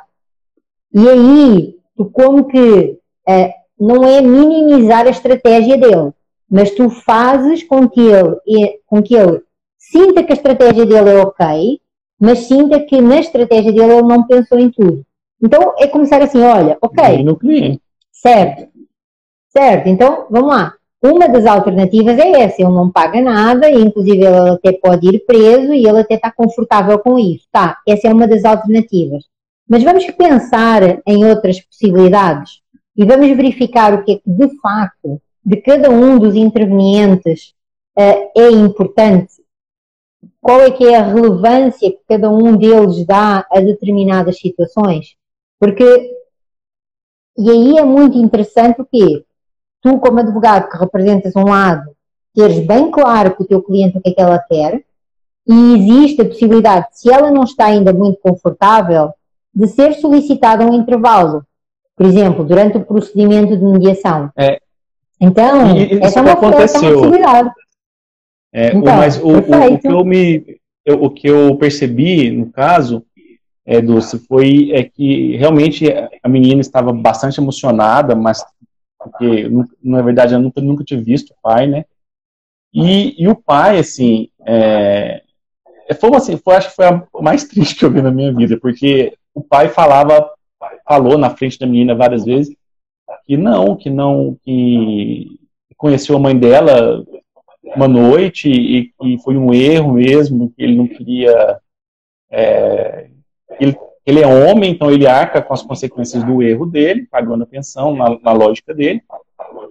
E aí, tu como que uh, não é minimizar a estratégia dele, mas tu fazes com que ele, com que ele sinta que a estratégia dele é ok, mas sinta que na estratégia dele ele não pensou em tudo. Então é começar assim, olha, ok. No cliente. Certo. Certo, então vamos lá. Uma das alternativas é essa, ele não paga nada, e inclusive ele até pode ir preso e ele até está confortável com isso. Tá, essa é uma das alternativas. Mas vamos pensar em outras possibilidades e vamos verificar o que é que de facto de cada um dos intervenientes uh, é importante, qual é que é a relevância que cada um deles dá a determinadas situações, porque e aí é muito interessante o quê? Tu, como advogado que representas um lado, teres bem claro com o teu cliente o que é que ela quer, e existe a possibilidade, se ela não está ainda muito confortável, de ser solicitado um intervalo por exemplo, durante o procedimento de mediação. É. Então, e, essa é uma, aconteceu. possibilidade. É, então, mas o, o, o, que eu me, eu, o que eu percebi no caso, é, Dulce, foi é que realmente a menina estava bastante emocionada, mas porque na verdade eu nunca, nunca tinha visto o pai, né? E, e o pai, assim, é, foi assim, foi, acho que foi a mais triste que eu vi na minha vida, porque o pai falava, falou na frente da menina várias vezes que não, que não, que conheceu a mãe dela uma noite e que foi um erro mesmo, que ele não queria. É, ele, ele é homem, então ele arca com as consequências do erro dele, pagando a pensão na, na lógica dele,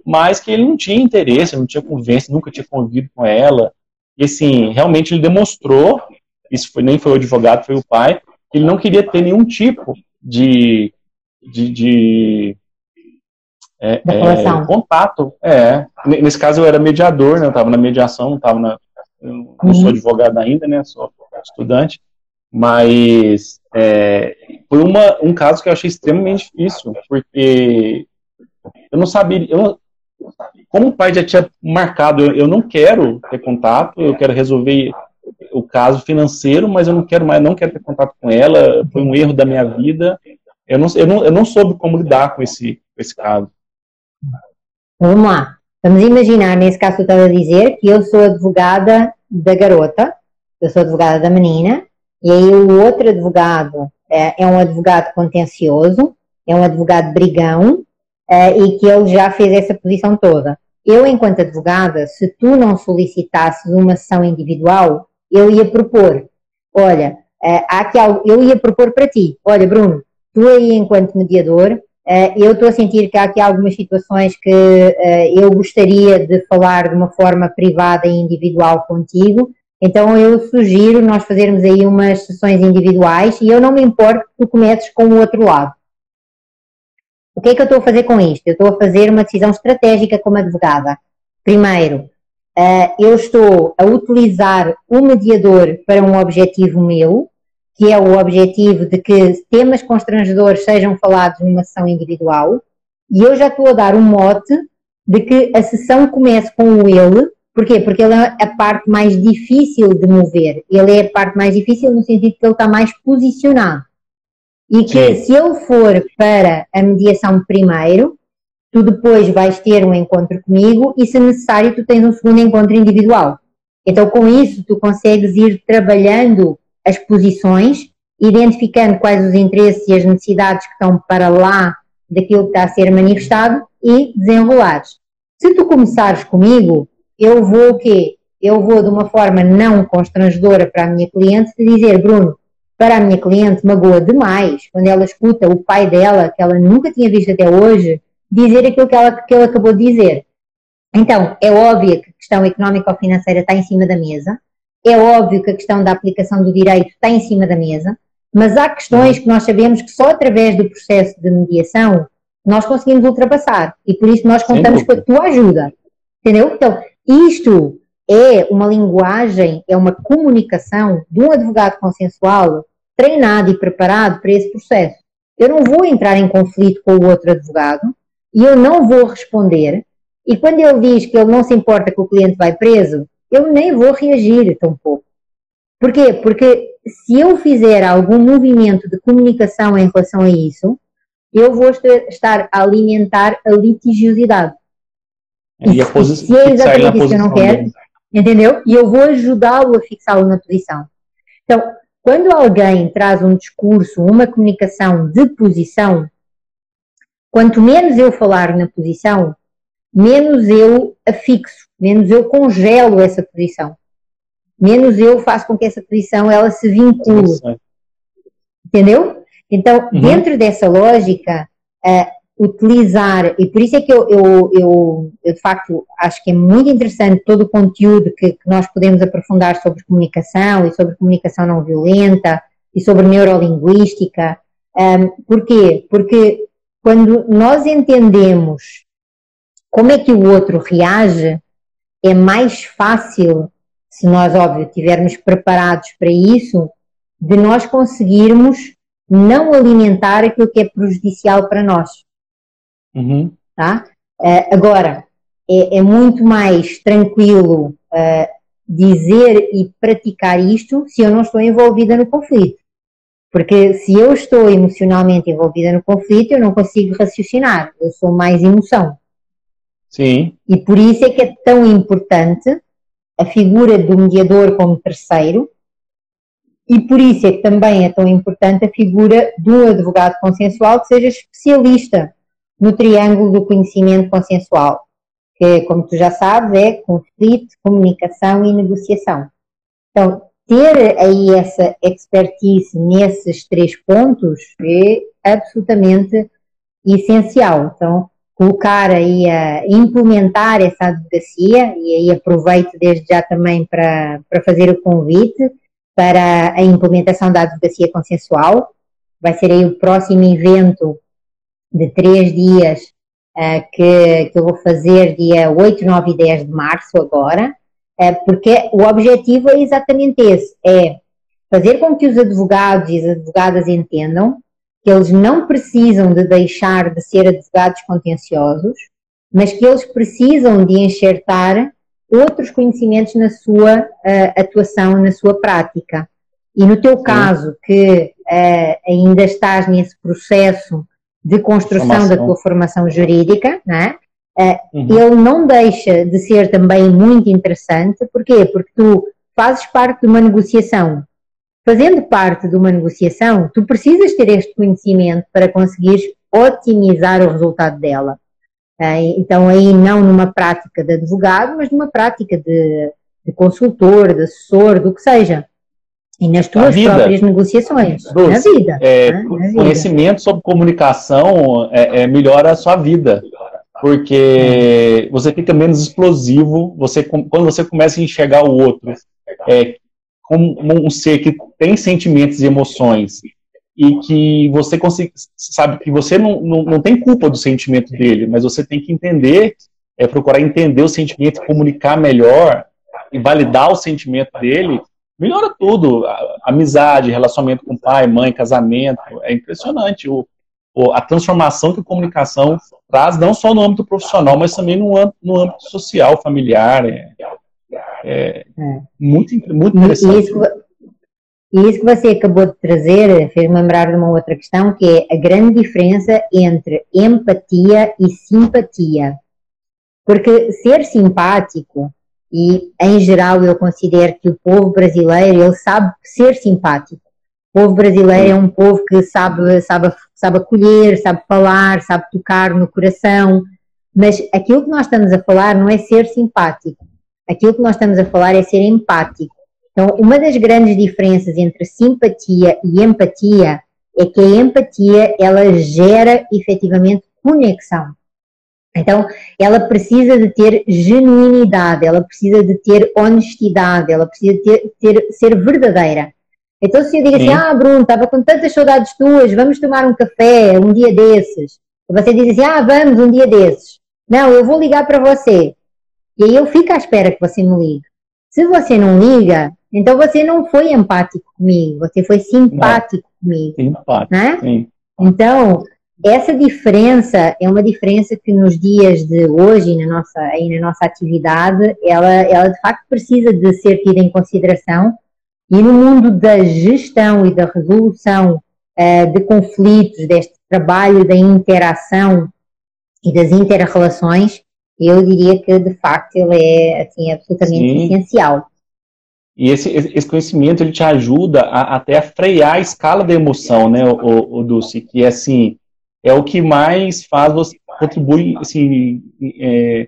mas que ele não tinha interesse, não tinha convivência, nunca tinha convivido com ela. E assim, realmente ele demonstrou, isso foi, nem foi o advogado, foi o pai, que ele não queria ter nenhum tipo de, de, de é, é, contato. É. Nesse caso eu era mediador, né? Eu estava na mediação, não estava na. não uhum. sou advogado ainda, né? Sou estudante. Mas é, foi uma, um caso que eu achei extremamente difícil, porque eu não sabia. Eu, como o pai já tinha marcado, eu, eu não quero ter contato, eu quero resolver o caso financeiro, mas eu não quero mais, não quero ter contato com ela, foi um erro da minha vida. Eu não, eu não, eu não soube como lidar com esse, com esse caso. Vamos lá. Vamos imaginar, nesse caso, tu estás a dizer que eu sou advogada da garota, eu sou advogada da menina, e aí o outro advogado é, é um advogado contencioso, é um advogado brigão, é, e que ele já fez essa posição toda. Eu, enquanto advogada, se tu não solicitasse uma sessão individual, eu ia propor, olha, é, há algo, eu ia propor para ti, olha, Bruno, tu aí, enquanto mediador, eh, eu estou a sentir que há aqui algumas situações que eh, eu gostaria de falar de uma forma privada e individual contigo, então eu sugiro nós fazermos aí umas sessões individuais e eu não me importo que tu comeces com o outro lado. O que é que eu estou a fazer com isto? Eu estou a fazer uma decisão estratégica como advogada. Primeiro, eh, eu estou a utilizar o mediador para um objetivo meu, que é o objetivo de que temas constrangedores sejam falados numa sessão individual, e eu já estou a dar um mote de que a sessão comece com o ele, porquê? Porque ele é a parte mais difícil de mover, ele é a parte mais difícil no sentido que ele está mais posicionado. E que Sim. se ele for para a mediação primeiro, tu depois vais ter um encontro comigo e, se necessário, tu tens um segundo encontro individual. Então, com isso, tu consegues ir trabalhando as posições, identificando quais os interesses e as necessidades que estão para lá daquilo que está a ser manifestado e desenrolares. Se tu começares comigo, eu vou o quê? Eu vou de uma forma não constrangedora para a minha cliente dizer, Bruno, para a minha cliente magoa demais quando ela escuta o pai dela, que ela nunca tinha visto até hoje, dizer aquilo que ela, que ela acabou de dizer. Então, é óbvio que a questão económica ou financeira está em cima da mesa, é óbvio que a questão da aplicação do direito está em cima da mesa, mas há questões que nós sabemos que só através do processo de mediação nós conseguimos ultrapassar e por isso nós contamos com a tua ajuda. Entendeu? Então, isto é uma linguagem, é uma comunicação de um advogado consensual treinado e preparado para esse processo. Eu não vou entrar em conflito com o outro advogado e eu não vou responder. E quando ele diz que ele não se importa que o cliente vai preso, eu nem vou reagir tão pouco. Porquê? Porque se eu fizer algum movimento de comunicação em relação a isso, eu vou estar a alimentar a litigiosidade. E, a se é exatamente isso que eu não quero, dele. entendeu? E eu vou ajudá-lo a fixá-lo na posição. Então, quando alguém traz um discurso, uma comunicação de posição, quanto menos eu falar na posição, menos eu a fixo menos eu congelo essa posição, menos eu faço com que essa posição ela se vincule. Entendeu? Então, uhum. dentro dessa lógica, uh, utilizar, e por isso é que eu, eu, eu, eu, de facto acho que é muito interessante todo o conteúdo que, que nós podemos aprofundar sobre comunicação e sobre comunicação não violenta e sobre neurolinguística. Um, porquê? Porque quando nós entendemos como é que o outro reage, é mais fácil, se nós, óbvio, estivermos preparados para isso, de nós conseguirmos não alimentar aquilo que é prejudicial para nós. Uhum. Tá? Uh, agora, é, é, muito mais tranquilo uh, dizer e praticar isto se eu não estou envolvida no conflito. Porque se eu estou emocionalmente envolvida no conflito, eu não consigo raciocinar, eu sou mais emoção. Sim. E por isso é que é tão importante a figura do mediador como terceiro, e por isso é que também é tão importante a figura do advogado consensual que seja especialista no triângulo do conhecimento consensual, que, como tu já sabes, é conflito, comunicação e negociação. Então, ter aí essa expertise nesses três pontos é absolutamente essencial. Então, colocar aí a implementar essa advocacia, e aí aproveito desde já também para, para fazer o convite para a implementação da advocacia consensual. Vai ser aí o próximo evento de três dias uh, que, que eu vou fazer dia 8, 9 e 10 de março agora, uh, porque o objetivo é exatamente esse, é fazer com que os advogados e as advogadas entendam que eles não precisam de deixar de ser advogados contenciosos, mas que eles precisam de enxertar outros conhecimentos na sua uh, atuação, na sua prática. E no teu caso, que uh, ainda estás nesse processo de construção formação. da tua formação jurídica, né? Uh, uhum. ele não deixa de ser também muito interessante. Porquê? Porque tu fazes parte de uma negociação. Fazendo parte de uma negociação, tu precisas ter este conhecimento para conseguires otimizar o resultado dela. Uh, então, aí não numa prática de advogado, mas numa prática de, de consultor, de assessor, do que seja. E nas tuas próprias negociações, Dulce, na vida. É, né? na conhecimento vida. sobre comunicação é, é, melhora a sua vida, porque você fica menos explosivo, você, quando você começa a enxergar o outro é, como um ser que tem sentimentos e emoções, e que você consegue, sabe que você não, não, não tem culpa do sentimento dele, mas você tem que entender, é, procurar entender o sentimento, comunicar melhor e validar o sentimento dele, melhora tudo. Amizade, relacionamento com pai, mãe, casamento. É impressionante o, a transformação que a comunicação traz, não só no âmbito profissional, mas também no, no âmbito social, familiar. É, é, é. Muito, muito interessante. Isso, e isso que você acabou de trazer fez-me lembrar de uma outra questão, que é a grande diferença entre empatia e simpatia. Porque ser simpático e, em geral, eu considero que o povo brasileiro, ele sabe ser simpático. O povo brasileiro é um povo que sabe, sabe, sabe acolher, sabe falar, sabe tocar no coração, mas aquilo que nós estamos a falar não é ser simpático. Aquilo que nós estamos a falar é ser empático. Então, uma das grandes diferenças entre simpatia e empatia é que a empatia, ela gera efetivamente conexão. Então, ela precisa de ter genuinidade, ela precisa de ter honestidade, ela precisa de ter, ter ser verdadeira. Então, se eu digo assim, ah, Bruno, estava com tantas saudades tuas, vamos tomar um café um dia desses. E você diz assim, ah, vamos um dia desses. Não, eu vou ligar para você. E aí eu fico à espera que você me ligue. Se você não liga, então você não foi empático comigo, você foi simpático não. comigo. Simpático, né? Sim. Então, essa diferença é uma diferença que nos dias de hoje, na nossa, aí na nossa atividade, ela, ela de facto precisa de ser tida em consideração e no mundo da gestão e da resolução uh, de conflitos, deste trabalho da interação e das interrelações, eu diria que de facto ele é assim, absolutamente Sim. essencial. E esse, esse conhecimento ele te ajuda a, até a frear a escala da emoção, né, o, o Dulce, que é assim, é o que mais faz você contribui assim, é,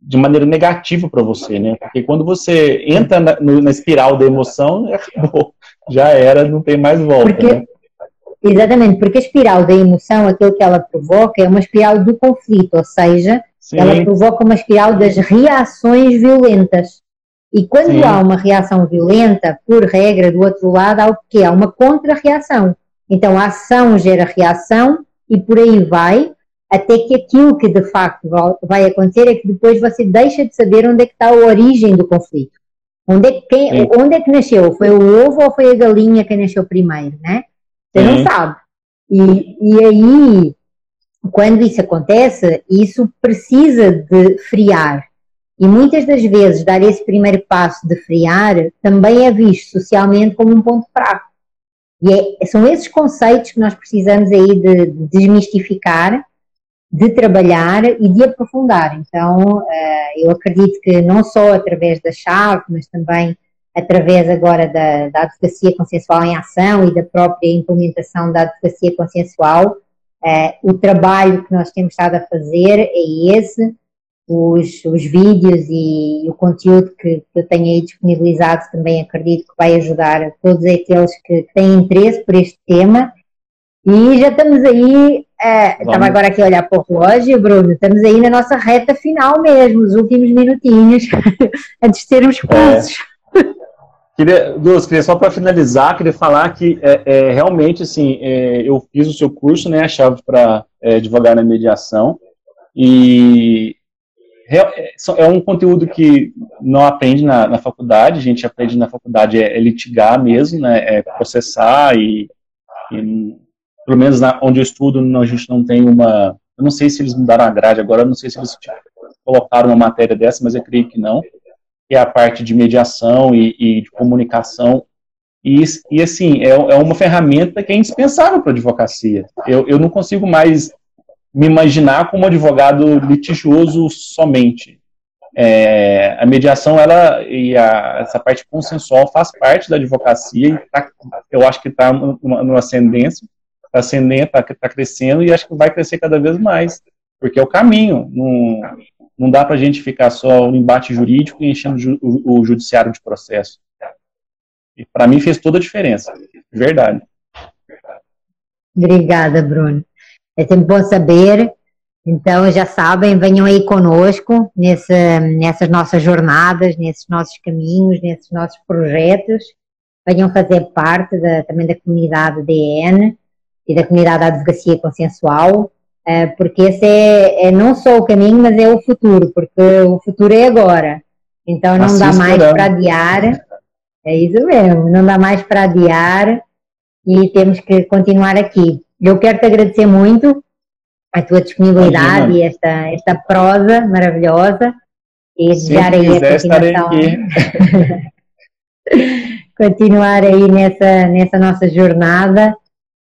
de maneira negativa para você, né? Porque quando você entra na, na, espiral da emoção, acabou, já era, não tem mais volta. Porque, né? Exatamente, porque a espiral da emoção, aquilo que ela provoca, é uma espiral do conflito, ou seja, Sim. ela provoca uma espiral das reações violentas. E quando Sim. há uma reação violenta, por regra, do outro lado, há o quê? Há uma contra-reação. Então a ação gera reação e por aí vai, até que aquilo que de facto vai acontecer é que depois você deixa de saber onde é que está a origem do conflito. Onde é que, quem, onde é que nasceu? Foi o ovo ou foi a galinha que nasceu primeiro, né? Você não sabe. E, e aí, quando isso acontece, isso precisa de friar. E muitas das vezes dar esse primeiro passo de friar também é visto socialmente como um ponto fraco. E é, são esses conceitos que nós precisamos aí de, de desmistificar, de trabalhar e de aprofundar. Então, uh, eu acredito que não só através da chave, mas também através agora da, da advocacia consensual em ação e da própria implementação da advocacia consensual. Uh, o trabalho que nós temos estado a fazer é esse, os, os vídeos e o conteúdo que, que, eu tenho aí disponibilizado também acredito que vai ajudar todos aqueles que têm interesse por este tema. E já estamos aí, uh, estava agora aqui a olhar para o relógio, Bruno, estamos aí na nossa reta final mesmo, os últimos minutinhos, antes de sermos expulsos. É. Queria, Deus, queria só para finalizar, queria falar que é, é realmente assim, é, eu fiz o seu curso, né, a chave para é, advogar na mediação, e é, é um conteúdo que não aprende na, na faculdade, a gente aprende na faculdade é, é litigar mesmo, né, é processar e, e pelo menos na, onde eu estudo, a gente não tem uma, eu não sei se eles mudaram a grade agora, não sei se eles colocaram uma matéria dessa, mas eu creio que não, que é a parte de mediação e, e de comunicação. E, e assim, é, é, uma ferramenta que é indispensável para a advocacia. Eu, eu não consigo mais me imaginar como advogado litigioso somente. É, a mediação ela e a, essa parte consensual faz parte da advocacia e tá, eu acho que está no ascendência, está ascendendo, está tá crescendo e acho que vai crescer cada vez mais, porque é o caminho. Não, não dá para a gente ficar só no embate jurídico e enchendo o, judiciário de processo. E para mim fez toda a diferença, verdade. Obrigada, Bruno. É sempre bom saber. Então, já sabem, venham aí conosco nessas nossas jornadas, nesses nossos caminhos, nesses nossos projetos. Venham fazer parte da, também da comunidade DN e da comunidade da advocacia consensual. É, porque esse é, é, não só o caminho, mas é o futuro, porque o futuro é agora. Então não assim dá mais para adiar. É isso mesmo, não dá mais para adiar e temos que continuar aqui. Eu quero te agradecer muito a tua disponibilidade e esta, esta prosa maravilhosa e desejar aí a continuação. continuar aí nessa, nessa nossa jornada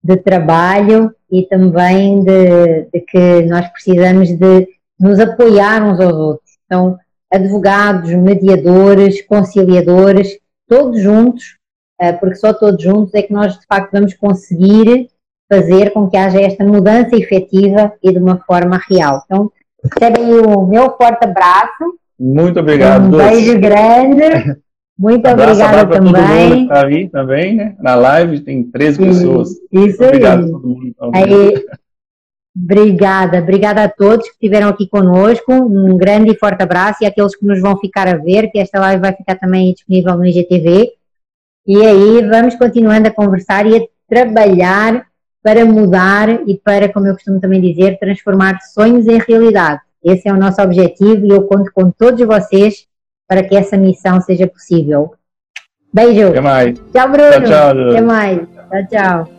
de trabalho e também de, de, que nós precisamos de nos apoiar uns aos outros. Então, advogados, mediadores, conciliadores, todos juntos, eh, porque só todos juntos é que nós de facto vamos conseguir fazer com que haja esta mudança efetiva e de uma forma real. Então, recebem o meu forte abraço. Muito obrigado. Um beijo grande. Muito Abraço obrigada também. Está aí também, né? Na live tem 13 pessoas. Isso Obrigado aí. a todo mundo. aí. Obrigada, obrigada a todos que estiveram aqui conosco. Um grande e forte abraço e aqueles que nos vão ficar a ver, que esta live vai ficar também disponível no IGTV. E aí vamos continuando a conversar e a trabalhar para mudar e para, como eu costumo também dizer, transformar sonhos em realidade. Esse é o nosso objetivo e eu conto com todos vocês para que essa missão seja possível. Beijo. Até mais. Tchau, Bruno. Tchau, tchau. Até mais. Tchau, tchau.